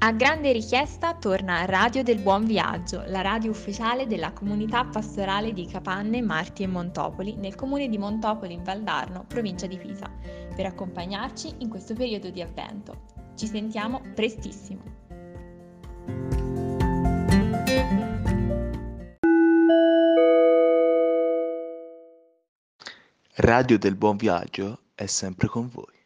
A grande richiesta torna Radio del Buon Viaggio, la radio ufficiale della comunità pastorale di Capanne, Marti e Montopoli, nel comune di Montopoli in Valdarno, provincia di Pisa, per accompagnarci in questo periodo di avvento. Ci sentiamo prestissimo! Radio del Buon Viaggio è sempre con voi.